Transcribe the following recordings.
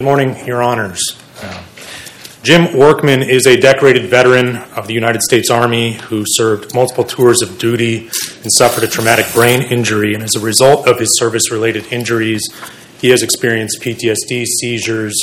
Good morning, Your Honors. Jim Workman is a decorated veteran of the United States Army who served multiple tours of duty and suffered a traumatic brain injury. And as a result of his service related injuries, he has experienced PTSD, seizures,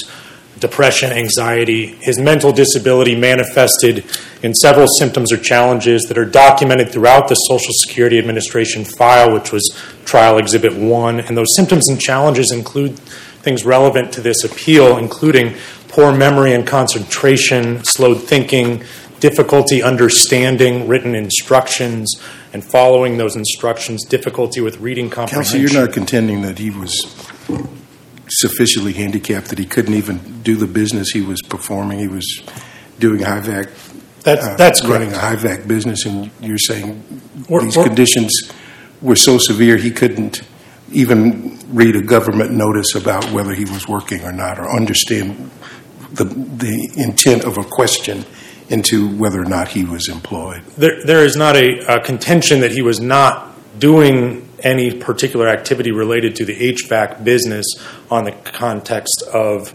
depression, anxiety. His mental disability manifested in several symptoms or challenges that are documented throughout the Social Security Administration file, which was Trial Exhibit 1. And those symptoms and challenges include things relevant to this appeal, including poor memory and concentration, slowed thinking, difficulty understanding written instructions and following those instructions, difficulty with reading comprehension. Counsel, you're not contending that he was sufficiently handicapped that he couldn't even do the business he was performing. He was doing HVAC. Uh, that's running correct. a HVAC business, and you're saying these conditions were so severe he couldn't even read a government notice about whether he was working or not, or understand the the intent of a question into whether or not he was employed. There, there is not a, a contention that he was not doing any particular activity related to the HVAC business on the context of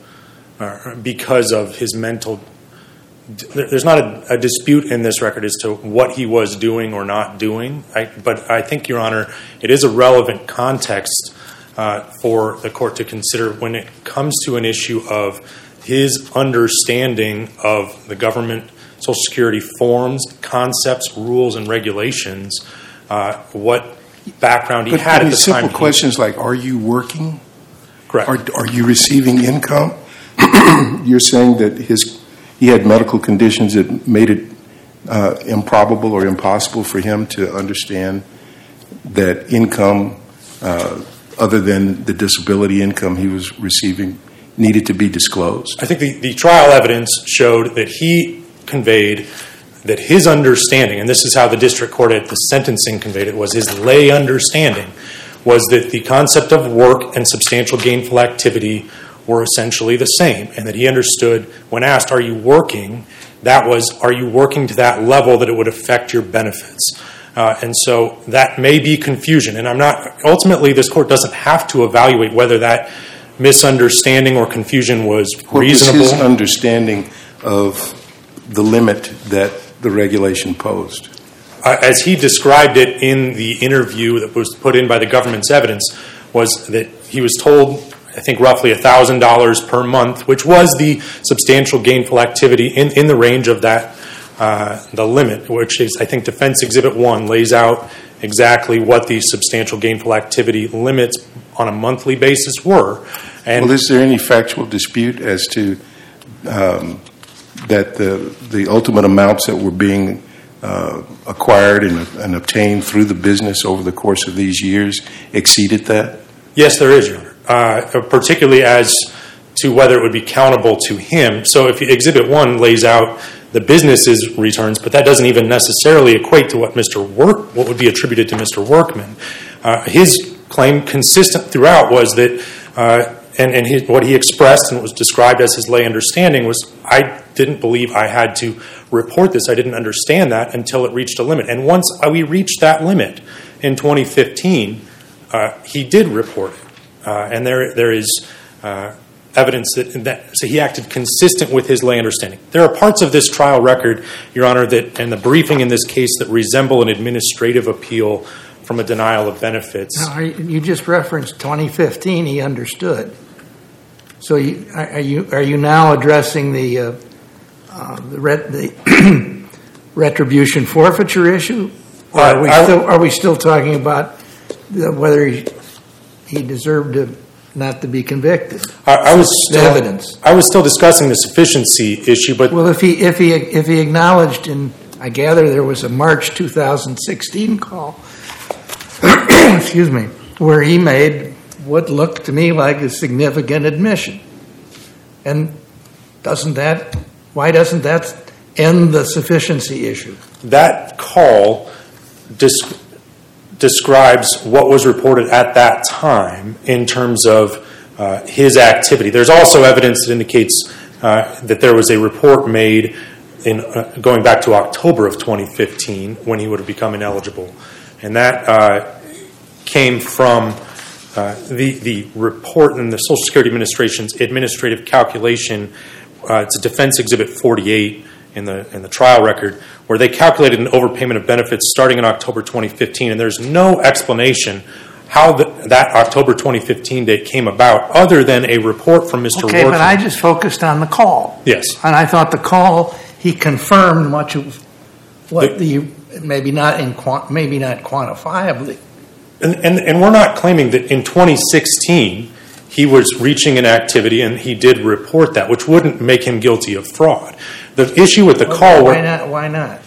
uh, because of his mental. There- There's not a, dispute in this record as to what he was doing or not doing. I, but I think, Your Honor, it is a relevant context uh, for the court to consider when it comes to an issue of his understanding of the government Social Security forms, concepts, rules, and regulations, uh, what background he But had at the simple time. he- questions like, "Are you working? Correct. Are, are you receiving income?" You're saying that his he had medical conditions that made it uh, improbable or impossible for him to understand that income, uh, other than the disability income he was receiving, needed to be disclosed. I think the, the trial evidence showed that he conveyed that his understanding, and this is how the district court at the sentencing conveyed it, was his lay understanding, was that the concept of work and substantial gainful activity were essentially the same, and that he understood when asked, Are you working? that was, Are you working to that level that it would affect your benefits? Uh, and so that may be confusion. And I'm not, ultimately, this court doesn't have to evaluate whether that misunderstanding or confusion was What was his understanding of the limit that the regulation posed? uh, as he described it in the interview that was put in by the government's evidence, was that he was told, I think, roughly $1,000 per month, which was the substantial gainful activity in, in the range of that, uh, the limit, which is, I think, Defense Exhibit 1 lays out exactly what the substantial gainful activity limits on a monthly basis were. And Well, is there any factual dispute as to um, that the the ultimate amounts that were being uh, acquired and, and obtained through the business over the course of these years exceeded that? Yes, there is, Your Honor. Uh, particularly as to whether it would be countable to him. So if Exhibit 1 lays out the business's returns, but that doesn't even necessarily equate to what Mr. Work, what would be attributed to Mr. Workman. Uh, his claim consistent throughout was that, uh, and, what he expressed and was described as his lay understanding was, I didn't believe I had to report this. I didn't understand that until it reached a limit. And once we reached that limit in 2015, uh, he did report it. Uh, and there, there is uh, evidence that, that so he acted consistent with his lay understanding. There are parts of this trial record, Your Honor, that and the briefing in this case that resemble an administrative appeal from a denial of benefits. Now, you you just referenced 2015, he understood. So you- are you, are you now addressing the, uh, uh, the ret- the retribution forfeiture issue? Or are we Uh, still, are we still talking about the- whether he he deserved to not to be convicted? I, I was still, evidence. I was still discussing the sufficiency issue, but Well, if he, if he, if he acknowledged, and I gather there was a March 2016 call, excuse me, where he made what looked to me like a significant admission. And doesn't that, why doesn't that end the sufficiency issue? that call dis- describes what was reported at that time in terms of uh, his activity. There's also evidence that indicates uh, that there was a report made in uh, going back to October of 2015 when he would have become ineligible, and that uh, came from uh, the, the report in the Social Security Administration's administrative calculation, uh, it's a Defense Exhibit 48 in the, in the trial record, where they calculated an overpayment of benefits starting in October 2015, and there's no explanation how the, that October 2015 date came about, other than a report from Mr. Okay, but I just focused on the call. Yes. And I thought the call, he confirmed much of what the, maybe not in, maybe not quantifiably. And, and, and we're not claiming that in 2016 he was reaching an activity and he did report that, which wouldn't make him guilty of fraud. The issue with the call, Why not, why not?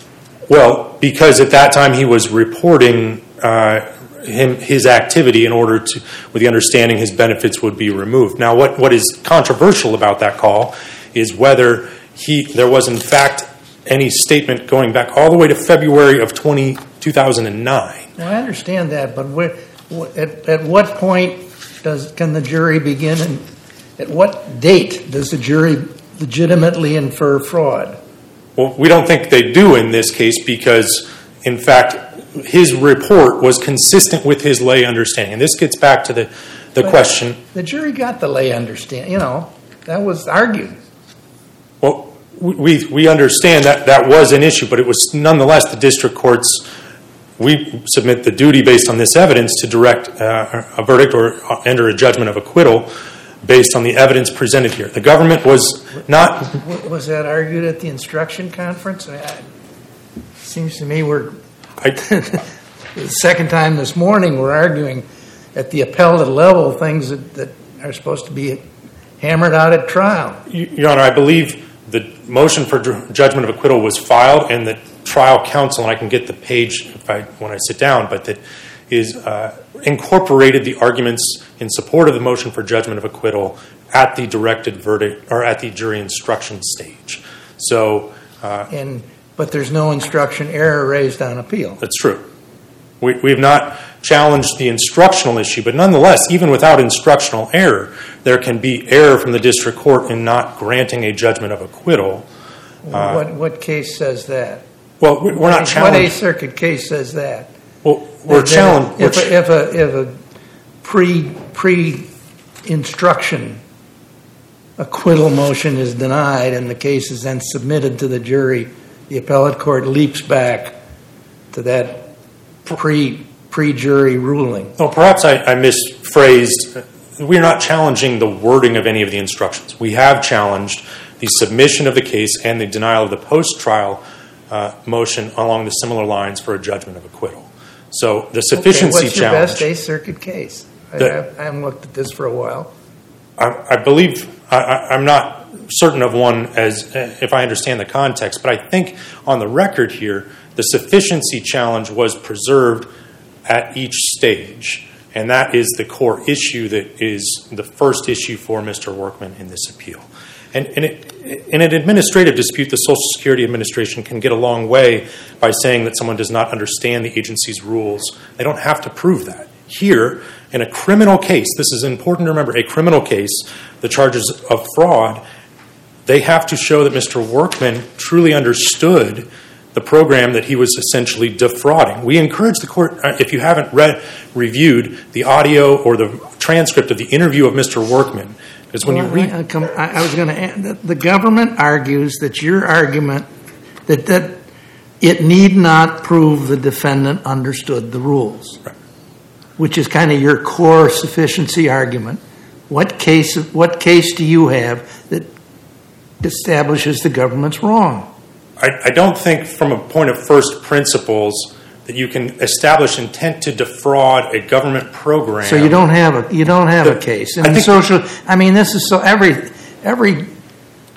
well, because at that time he was reporting uh, him his activity in order to, with the understanding his benefits would be removed. Now, what, what is controversial about that call is whether he there was in fact any statement going back all the way to February of 20, 2009. Well, I understand that, but where, at, at what point does, can the jury begin and, at what date does the jury legitimately infer fraud? Well, we don't think they do in this case because, in fact, his report was consistent with his lay understanding. And this gets back to the, the But- question The jury got the lay understand, you know, that was argued. well, we, we understand that that was an issue, but it was nonetheless the district court's. We submit the duty based on this evidence to direct uh, a verdict or enter a judgment of acquittal based on the evidence presented here. The government was not Was that argued at the instruction conference? I- I- Seems to me we're, I, the second time this morning, we're arguing at the appellate level things that, that are supposed to be hammered out at trial. Your Honor, I believe the motion for judgment of acquittal was filed, and the trial counsel, and I can get the page if I, when I sit down, but that is uh, incorporated the arguments in support of the motion for judgment of acquittal at the directed verdict or at the jury instruction stage. So uh, And, but there's no instruction error raised on appeal. that's true. We, have not challenged the instructional issue, but nonetheless, even without instructional error, there can be error from the district court in not granting a judgment of acquittal. What, what case says that? Well, we- we're not challenging. What. Eighth Circuit case says that? Well, we're challenging. If a, a, pre, pre-instruction acquittal motion is denied and the case is then submitted to the jury, the appellate court leaps back to that pre, pre-jury ruling. Oh, perhaps I, I misphrased. We're not challenging the wording of any of the instructions. We have challenged the submission of the case and the denial of the post-trial motion along the similar lines for a judgment of acquittal. So the sufficiency Okay, What's your challenge. best Eighth Circuit case? I haven't looked at this for a while. I, I believe I'm not certain of one as uh, if I understand the context, but I think on the record here, the sufficiency challenge was preserved at each stage, and that is the core issue that is the first issue for Mr. Workman in this appeal. And, and it, in an administrative dispute, the Social Security Administration can get a long way by saying that someone does not understand the agency's rules. They don't have to prove that. Here, in a criminal case, this is important to remember, a criminal case, the charges of fraud, they have to show that Mr. Workman truly understood the program that he was essentially defrauding. We encourage the court, uh, if you haven't read, reviewed the audio or the transcript of the interview of Mr. Workman, because when you read, I, I come- I- I was going to add, that the government argues that your argument, that, that it need not prove the defendant understood the rules, Right. which is kind of your core sufficiency argument. What case, what case do you have that establishes the government's wrong? I, I don't think from a point of first principles that you can establish intent to defraud a government program. So you don't have a, you don't have a case. I And think- social, I mean, this is so, every, every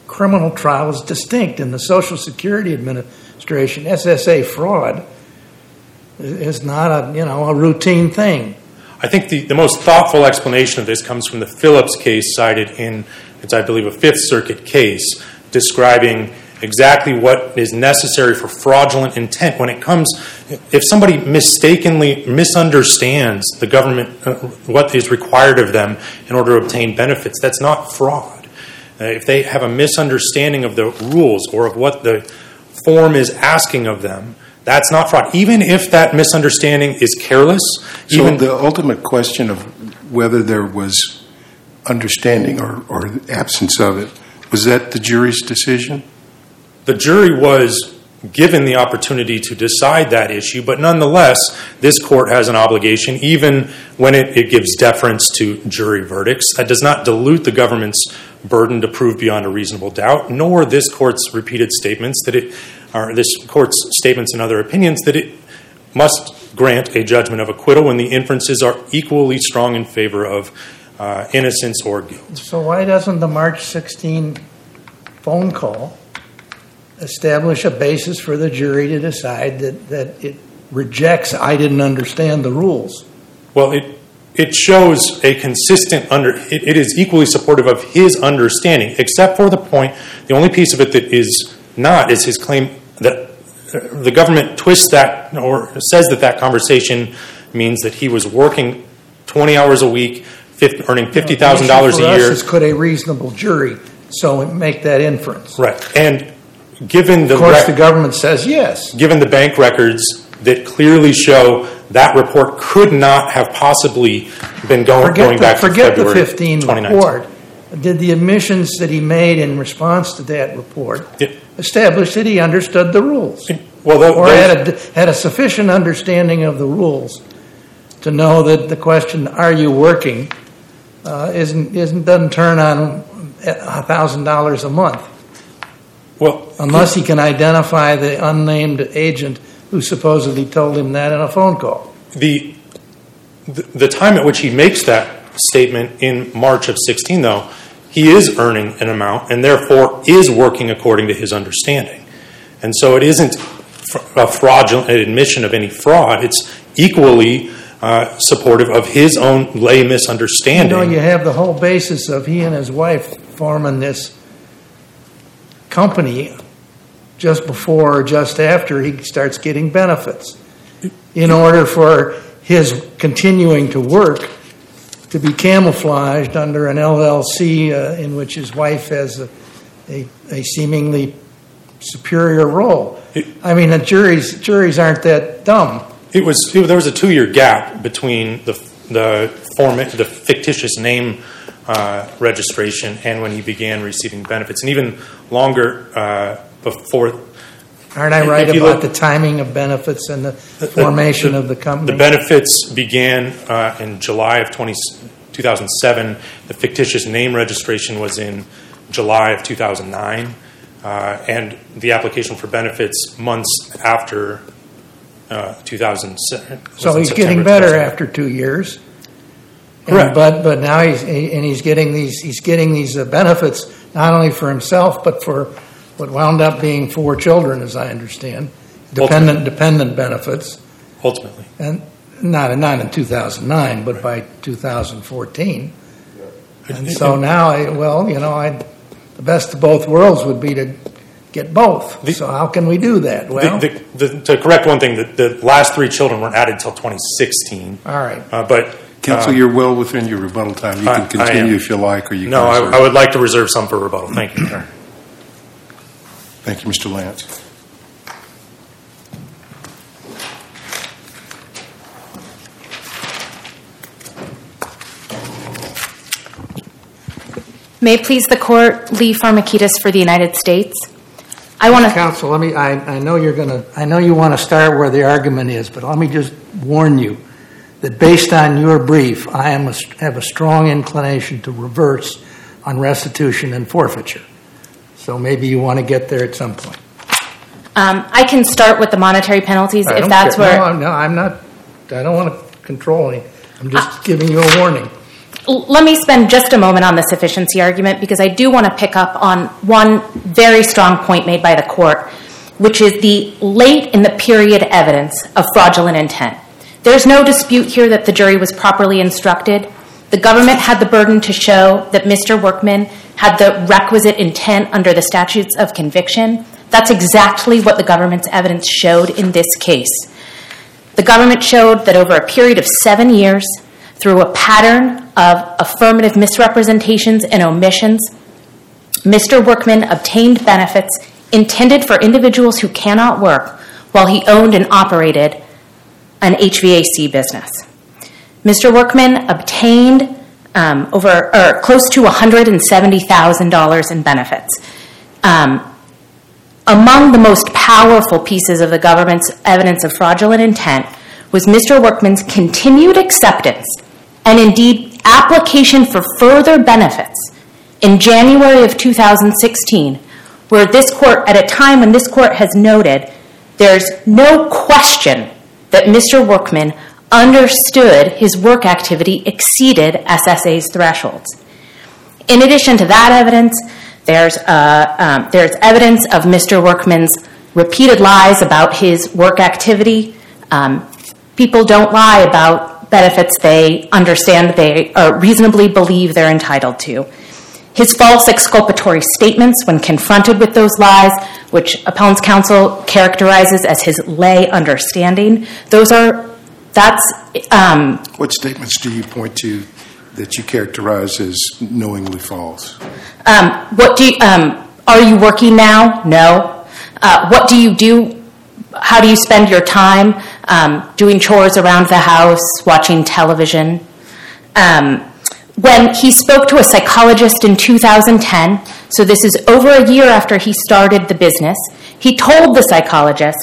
criminal trial is distinct. In the Social Security Administration, SSA fraud is not a, you know, a routine thing. I think the, the most thoughtful explanation of this comes from the Phillips case cited in, it's I believe a Fifth Circuit case, describing exactly what is necessary for fraudulent intent when it comes, if somebody mistakenly misunderstands the government, uh, what is required of them in order to obtain benefits, that's not fraud. Uh, if they have a misunderstanding of the rules or of what the form is asking of them, That's not fraud. Even if that misunderstanding is careless, So even the ultimate question of whether there was understanding or, or absence of it, was that the jury's decision? the jury was given the opportunity to decide that issue, but nonetheless, this court has an obligation, even when it, it gives deference to jury verdicts. That does not dilute the government's burden to prove beyond a reasonable doubt, nor this court's repeated statements that it, or this court's statements and other opinions that it must grant a judgment of acquittal when the inferences are equally strong in favor of uh, innocence or guilt. So why doesn't the March 16 phone call establish a basis for the jury to decide that, that it rejects, I didn't understand the rules? Well, it it shows a consistent under. It, is equally supportive of his understanding, except for the point. The only piece of it that is not is his claim that uh, the government twists that or says that that conversation means that he was working twenty hours a week, 50, earning fifty thousand dollars The issue a for year. could a reasonable jury so make that inference? Right, and given the Of course, the government says yes. given the bank records that clearly show that report could not have possibly been going, Forget going the, back to forget the 15 2019. report. Did the admissions that he made in response to that report establish that he understood the rules? Or had a, had a sufficient understanding of the rules to know that the question, are you working, uh, isn't, isn't, doesn't turn on $1,000 a month, well, unless he can identify the unnamed agent who supposedly told him that in a phone call. the, the time at which he makes that statement in March of 16, though, he is earning an amount and therefore is working according to his understanding. And so it isn't a fraudulent admission of any fraud. It's equally uh, supportive of his own lay misunderstanding. You misunderstanding. know, you have the whole basis of he and his wife forming this company just before or just after he starts getting benefits. In order for his continuing to work to be camouflaged under an LLC uh, in which his wife has a, a, a seemingly superior role. I mean, the juries, juries aren't that dumb. It was it, there was a two year gap between the the form the fictitious name uh, registration and when he began receiving benefits, and even longer uh, before. Aren't I right about look- the timing of benefits and the formation of the company? The benefits began uh, in July of 20, 2007. The fictitious name registration was in July of 2009, uh, and the application for benefits months after uh, 2007. So he's September getting better after two years. And- But, but now he's, and he's getting these, he's getting these uh, benefits not only for himself, but for what wound up being four children, as I understand. Dependent, dependent benefits. Ultimately. And not, not in 2009, but by 2014. And so now, I, well, you know, I, the best of both worlds would be to get both. The- So how can we do that? Well, the, the, to correct one thing, the, the last three children weren't added until 2016. all right. Uh, but Counsel, uh, you're well within your rebuttal time. You I- can continue if you like, or you no, can I. I would like to reserve some for rebuttal. Thank you. Sir. Thank you, Mr. Lance. May it please the court, Lee Pharmakitis for the United States. I want to, Counsel, let me, I, I know you're going to, I know you want to start where the argument is, but let me just warn you that based on your brief, I am a, have a strong inclination to reverse on restitution and forfeiture. So maybe you want to get there at some point. um, I can start with the monetary penalties if that's where. No, I'm- no, I'm not, I don't want to control any, I'm just giving you a warning. Let me spend just a moment on the sufficiency argument because I do want to pick up on one very strong point made by the court, which is the late in the period evidence of fraudulent intent. There's no dispute here that the jury was properly instructed. The government had the burden to show that Mr. Workman had the requisite intent under the statutes of conviction. That's exactly what the government's evidence showed in this case. The government showed that over a period of seven years, through a pattern of affirmative misrepresentations and omissions, Mr. Workman obtained benefits intended for individuals who cannot work while he owned and operated an HVAC business. Mr. Workman obtained um, over or close to $170,000 in benefits. Um, among the most powerful pieces of the government's evidence of fraudulent intent was Mr. Workman's continued acceptance and indeed application for further benefits in January of 2016, where this court, at a time when this court has noted there's no question that Mr. Workman understood his work activity exceeded SSA's thresholds. In addition to that evidence, there's, uh, um, evidence of Mr. Workman's repeated lies about his work activity. Um, people don't lie about benefits they understand they reasonably believe they're entitled to. His false exculpatory statements when confronted with those lies, which appellant's counsel characterizes as his lay understanding, those are, that's, um, What statements do you point to that you characterize as knowingly false? Um, what do you, um, are you working now? No. Uh, what do you do? How do you spend your time? Um, doing chores around the house, watching television. Um, when he spoke to a psychologist in 2010, so this is over a year after he started the business, he told the psychologist,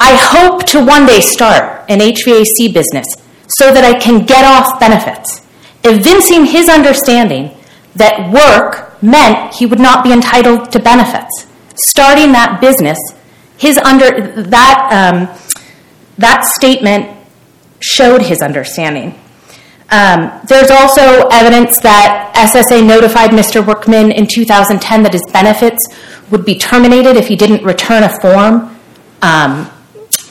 I hope to one day start an HVAC business so that I can get off benefits, evincing his understanding that work meant he would not be entitled to benefits. Starting that business, his under that um, that statement showed his understanding. Um, there's also evidence that SSA notified Mr. Workman in 2010 that his benefits would be terminated if he didn't return a form um,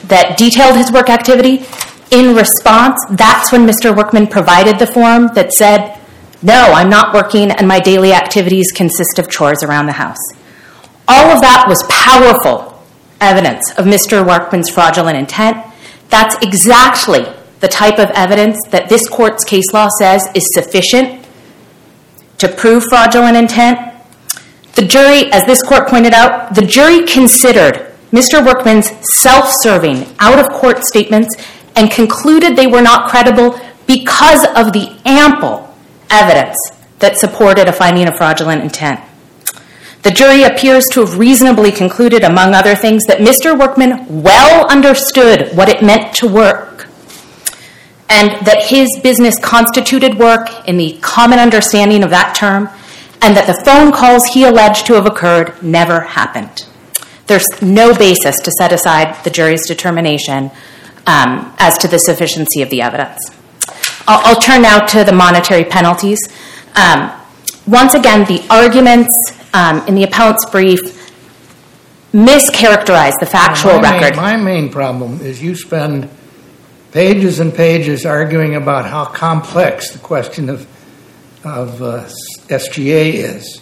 that detailed his work activity. In response, that's when Mr. Workman provided the form that said, No, I'm not working, and my daily activities consist of chores around the house. All of that was powerful evidence of Mr. Workman's fraudulent intent. That's exactly the type of evidence that this court's case law says is sufficient to prove fraudulent intent. The jury, as this court pointed out, the jury considered Mr. Workman's self serving, out of court statements and concluded they were not credible because of the ample evidence that supported a finding of fraudulent intent. The jury appears to have reasonably concluded, among other things, that Mr. Workman well understood what it meant to work and that his business constituted work in the common understanding of that term and that the phone calls he alleged to have occurred never happened. There's no basis to set aside the jury's determination um, as to the sufficiency of the evidence. I'll, I'll turn now to the monetary penalties. Um, once again, the arguments um, in the appellant's brief mischaracterize the factual my record. Main, my main problem is you spend pages and pages arguing about how complex the question of, of uh, SGA is.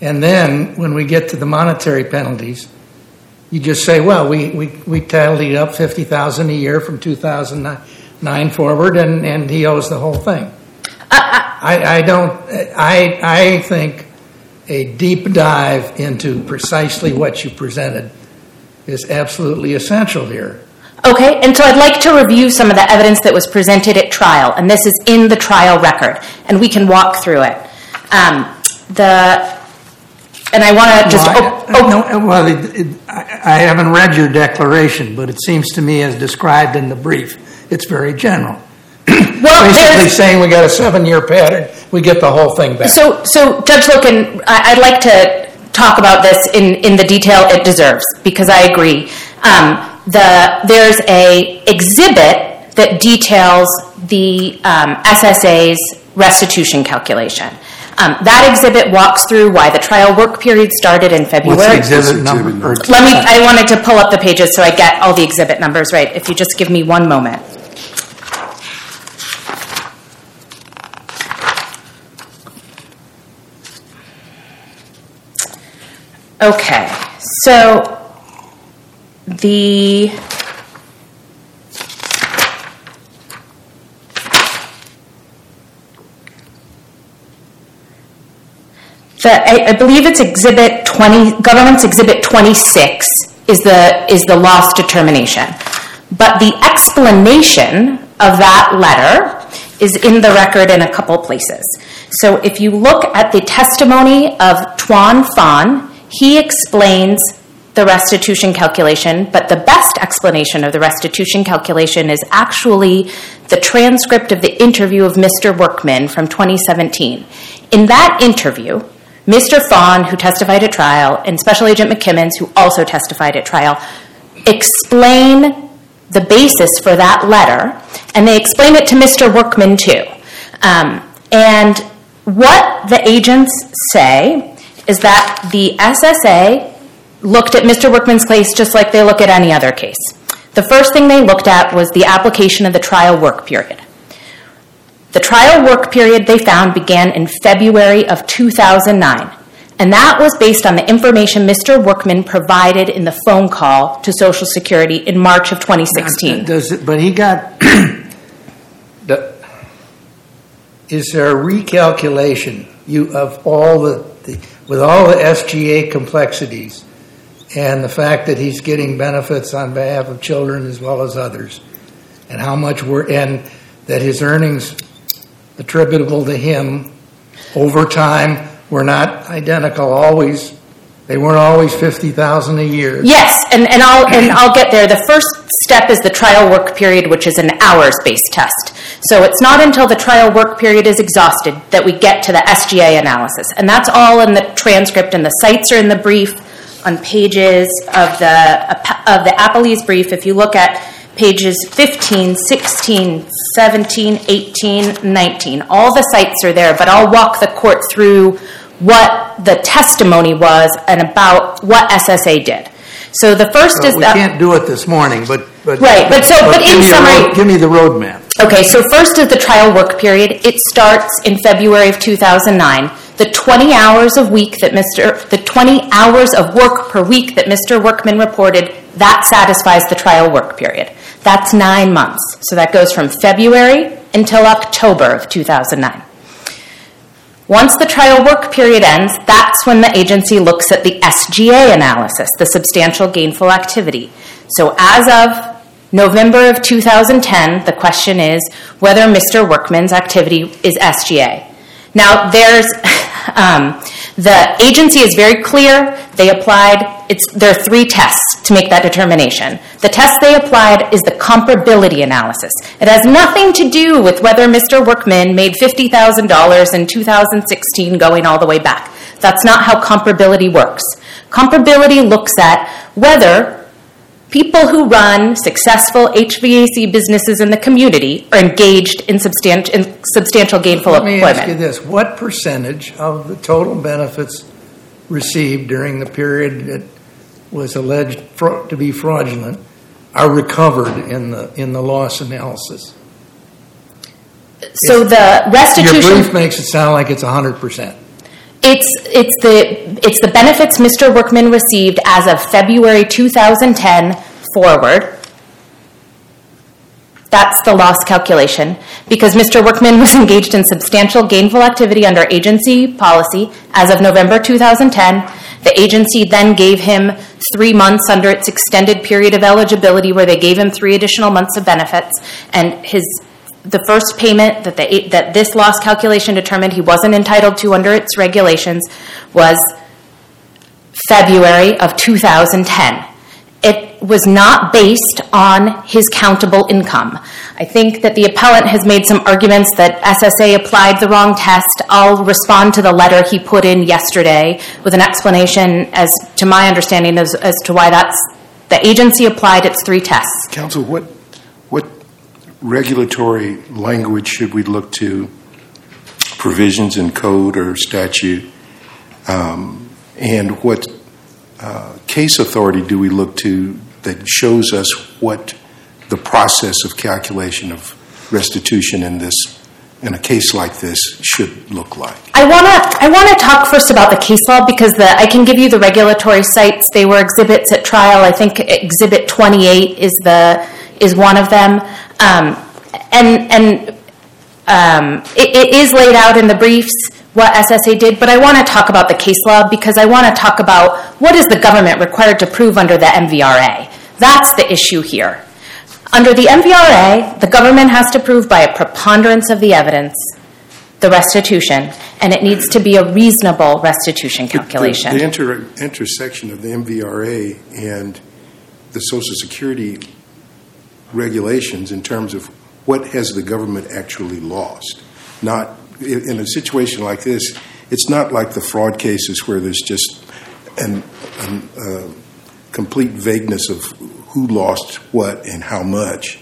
And then when we get to the monetary penalties, you just say, well, we, we, we tallied up 50000 a year from 2009 forward, and, and he owes the whole thing. I, I don't, I, I think a deep dive into precisely what you presented is absolutely essential here. Okay, and so I'd like to review some of the evidence that was presented at trial, and this is in the trial record, and we can walk through it. Um, the and I want to just Well, oh, oh, no, well, it, it, I, haven't read your declaration, but it seems to me, as described in the brief, it's very general. well, Basically saying we got a seven-year pattern, we get the whole thing back. So, so Judge Loken, I- I'd like to talk about this in, in the detail it deserves because I agree. Um, the there's a exhibit that details the um, SSA's restitution calculation. Um, that exhibit walks through why the trial work period started in February. What's the exhibit What's the number? exhibit or- number? Let me. I wanted to pull up the pages so I get all the exhibit numbers right. If you just give me one moment. Okay, so the I believe it's exhibit 20 government's exhibit 26 is the, is the loss determination. But the explanation of that letter is in the record in a couple places. So if you look at the testimony of Tuan Phan, he explains the restitution calculation, but the best explanation of the restitution calculation is actually the transcript of the interview of Mr. Workman from 2017. In that interview, Mr. Phan, who testified at trial, and Special Agent McKimmons, who also testified at trial, explain the basis for that letter, and they explain it to Mr. Workman too. Um, and what the agents say is that the SSA looked at Mr. Workman's case just like they look at any other case. The first thing they looked at was the application of the trial work period. The trial work period they found began in February of 2009, and that was based on the information Mr. Workman provided in the phone call to Social Security in March of 2016. Does it, but he got, the- is there a recalculation you, of all the, the- with all the SGA complexities and the fact that he's getting benefits on behalf of children as well as others, and how much we're, and that his earnings attributable to him over time were not identical always, they weren't always 50,000 a year? Yes, and, and I'll and I'll get there. The first step is the trial work period, which is an hours-based test. So it's not until the trial work period is exhausted that we get to the SGA analysis, and that's all in the transcript, and the cites are in the brief on pages of the of the Appellee's brief. If you look at pages 15, 16, 17, 18, 19, all the cites are there. But I'll walk the court through what the testimony was and about what SSA did. So the first is We that. can't do it this morning, but. but- Right, but so- but in give summary- Give me the roadmap. Okay, so first is the trial work period. It starts in February of 2009. The 20 hours of week that Mr. the 20 hours of work per week that Mr. Workman reported, that satisfies the trial work period. That's 9 months. So that goes from February until October of 2009. Once the trial work period ends, that's when the agency looks at the SGA analysis, the substantial gainful activity. So as of November of 2010, the question is whether Mr. Workman's activity is SGA. Now, there's um, the agency is very clear. They applied. It's there are three tests to make that determination. The test they applied is the comparability analysis. It has nothing to do with whether Mr. Workman made fifty thousand dollars in 2016, going all the way back. That's not how comparability works. Comparability looks at whether people who run successful HVAC businesses in the community are engaged in, substan- in substantial gainful Let me employment. ask you this, what percentage of the total benefits received during the period that was alleged to be fraudulent are recovered in the, in the loss analysis? So the restitution... Your brief makes it sound like it's 100%. It's it's the it's the benefits Mr. Workman received as of February 2010 forward. That's the loss calculation because Mr. Workman was engaged in substantial gainful activity under agency policy as of November 2010. The agency then gave him three months under its extended period of eligibility, where they gave him three additional months of benefits, and his the first payment that the that this loss calculation determined he wasn't entitled to under its regulations was February of 2010. It was not based on his countable income. I think that the appellant has made some arguments that SSA applied the wrong test. I'll respond to the letter he put in yesterday with an explanation as to my understanding as, to why that's the agency applied its three tests. Counsel, what, what regulatory language should we look to, provisions in code or statute, um, and what uh, case authority do we look to that shows us what the process of calculation of restitution in this, in a case like this, should look like? I want to I want to talk first about the case law because the I can give you the regulatory cites. They were exhibits at trial. I think Exhibit 28 is the is one of them, and and um, it, it is laid out in the briefs what SSA did, but I want to talk about the case law because I want to talk about what is the government required to prove under the MVRA. That's the issue here. Under the MVRA, the government has to prove by a preponderance of the evidence the restitution, and it needs to be a reasonable restitution calculation. The intersection of the MVRA and the Social Security regulations in terms of what has the government actually lost. Not, in a situation like this, it's not like the fraud cases where there's just an, an, uh, complete vagueness of who lost what and how much.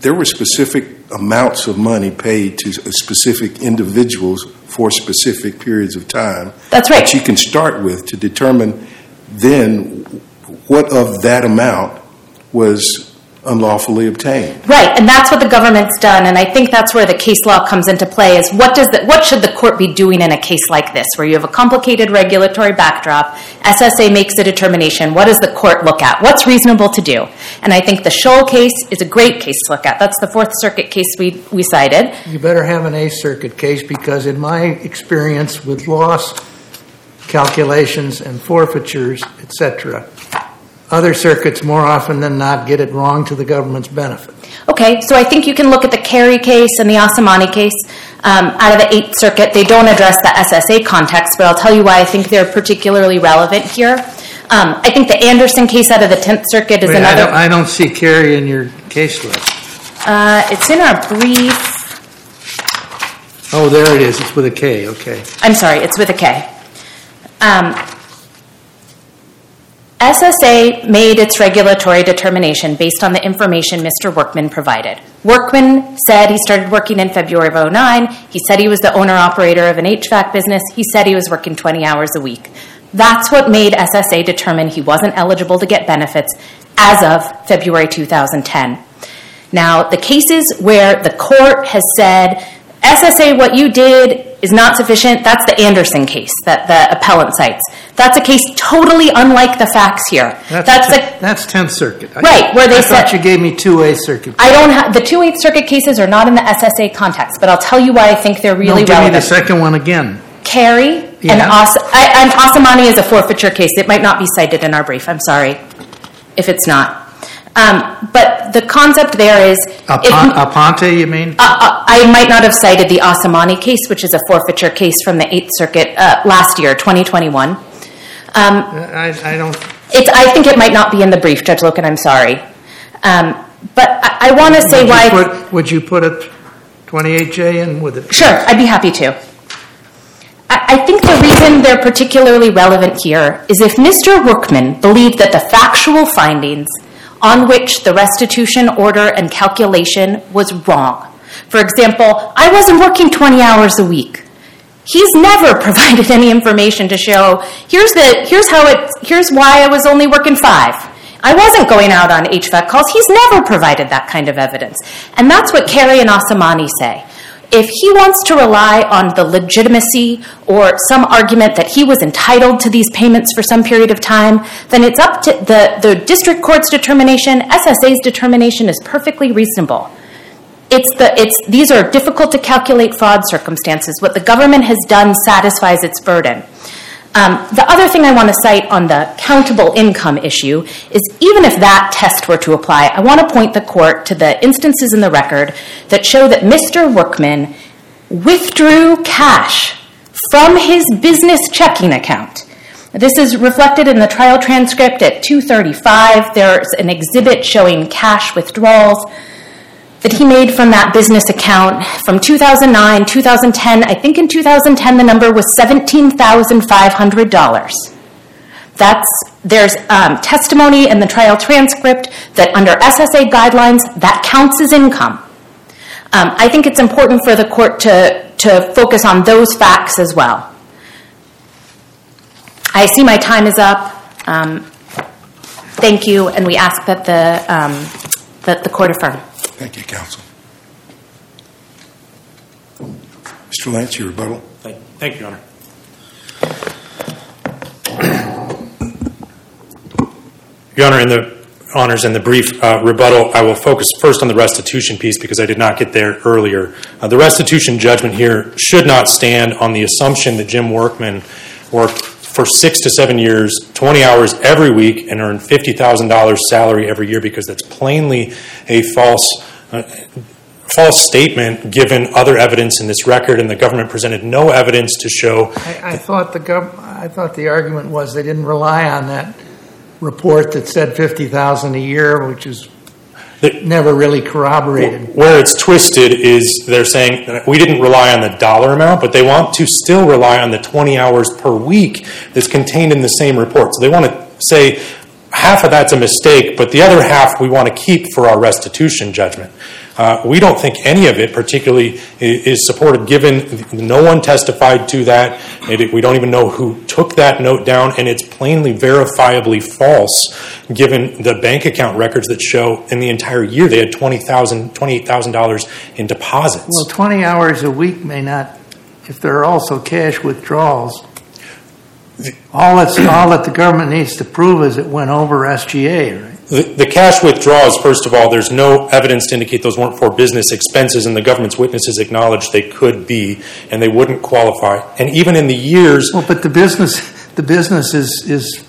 There were specific amounts of money paid to specific individuals for specific periods of time. That's right. That you can start with to determine then what of that amount was unlawfully obtained. Right, and that's what the government's done, and I think that's where the case law comes into play. Is what does the, what should the court be doing in a case like this, where you have a complicated regulatory backdrop? SSA makes a determination. What does the court look at? What's reasonable to do? And I think the Scholl case is a great case to look at. That's the Fourth Circuit case we we cited. You better have an Eighth Circuit case because in my experience with loss calculations and forfeitures, et cetera, other circuits more often than not get it wrong to the government's benefit. Okay, so I think you can look at the Kerry case and the Asamani case um, out of the Eighth Circuit. They don't address the SSA context, but I'll tell you why I think they're particularly relevant here. Um, I think the Anderson case out of the Tenth Circuit is Wait, I another. don't, I don't see Kerry in your case list. Uh, it's in our brief. Oh, there it is. It's with a K, okay. I'm sorry, it's with a K. Um, SSA made its regulatory determination based on the information Mr. Workman provided. Workman said he started working in February of 09. He said he was the owner operator of an HVAC business. He said he was working 20 hours a week. That's what made SSA determine he wasn't eligible to get benefits as of February 2010. Now, the cases where the court has said, SSA, what you did is not sufficient, that's the Anderson case that the appellant cites. That's a case totally unlike the facts here. That's te- a, That's Tenth Circuit. I- Right, where they I thought you gave me two Eighth Circuit. I don't have, the two Eighth Circuit cases are not in the SSA context, but I'll tell you why I think they're really No, really give me the second one again. Kerry and Yeah. As, I, and Asamani is a forfeiture case. It might not be cited in our brief. I'm sorry if it's not. Um, but the concept there is, Aponte, you mean? Uh, uh, I might not have cited the Asamani case, which is a forfeiture case from the Eighth Circuit uh, last year, 2021. Um, I, I don't, it's, I think it might not be in the brief, Judge Loken. I'm sorry, um, but I, I want to say would you why. put- Would you put a 28J in with it? Sure, I'd be happy to. I, I think the reason they're particularly relevant here is if Mr. Workman believed that the factual findings on which the restitution order and calculation was wrong. For example, I wasn't working 20 hours a week. He's never provided any information to show here's the here's how it here's why I was only working 5. I wasn't going out on HVAC calls. He's never provided that kind of evidence. And that's what Kerry and Asamani say. If he wants to rely on the legitimacy or some argument that he was entitled to these payments for some period of time, then it's up to the, the district court's determination. SSA's determination is perfectly reasonable. It's the, it's, these are difficult to calculate fraud circumstances. What the government has done satisfies its burden. Um, the other thing I want to cite on the countable income issue is even if that test were to apply, I want to point the court to the instances in the record that show that Mr. Workman withdrew cash from his business checking account. This is reflected in the trial transcript at 235. There's an exhibit showing cash withdrawals that he made from that business account from 2009, 2010. I think in 2010 the number was $17,500. That's there's um, testimony in the trial transcript that under SSA guidelines that counts as income. Um, I think it's important for the court to to focus on those facts as well. I see my time is up. Um, thank you, and we ask that the um, that the court affirm. Thank you, counsel. Mr. Lance, your rebuttal. Thank, thank you, Your Honor. Your Honor, in the Honors, in the brief uh, rebuttal, I will focus first on the restitution piece because I did not get there earlier. Uh, the restitution judgment here should not stand on the assumption that Jim Workman worked for six to seven years, 20 hours every week, and earned $50,000 salary every year because that's plainly a false. Uh, false statement given other evidence in this record, and the government presented no evidence to show. I, I thought the gov, I thought the argument was they didn't rely on that report that said fifty thousand a year, which is that never really corroborated. Where it's twisted is they're saying we didn't rely on the dollar amount, but they want to still rely on the 20 hours per week that's contained in the same report. So they want to say half of that's a mistake, but the other half we want to keep for our restitution judgment. Uh, we don't think any of it particularly is supported, given no one testified to that. It- We don't even know who took that note down, and it's plainly verifiably false, given the bank account records that show in the entire year they had $20,000, $28,000 in deposits. Well, twenty hours a week may not, if there are also cash withdrawals. All that's, all that the government needs to prove is it went over SGA, right? The, the cash withdrawals, first of all, there's no evidence to indicate those weren't for business expenses, and the government's witnesses acknowledged they could be, and they wouldn't qualify. And even in the years, Well, but the business, the business is, is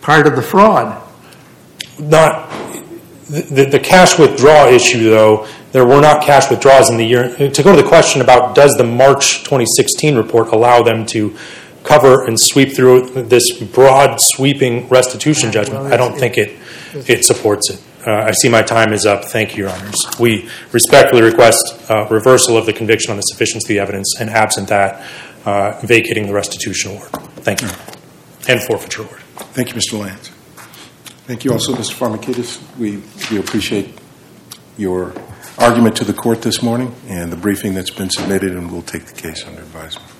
part of the fraud. not the, the, the cash withdrawal issue, though, there were not cash withdrawals in the year. To go to the question about does the March 2016 report allow them to cover and sweep through this broad sweeping restitution judgment, I don't think it it supports it. Uh, I see my time is up. Thank you, Your Honors. We respectfully request uh, reversal of the conviction on the sufficiency of the evidence, and absent that, uh, vacating the restitution award. Thank you. And forfeiture award. Thank you, Mr. Lance. Thank you also, Mr. Pharmakidis. We, we appreciate your argument to the court this morning and the briefing that's been submitted, and we'll take the case under advisement.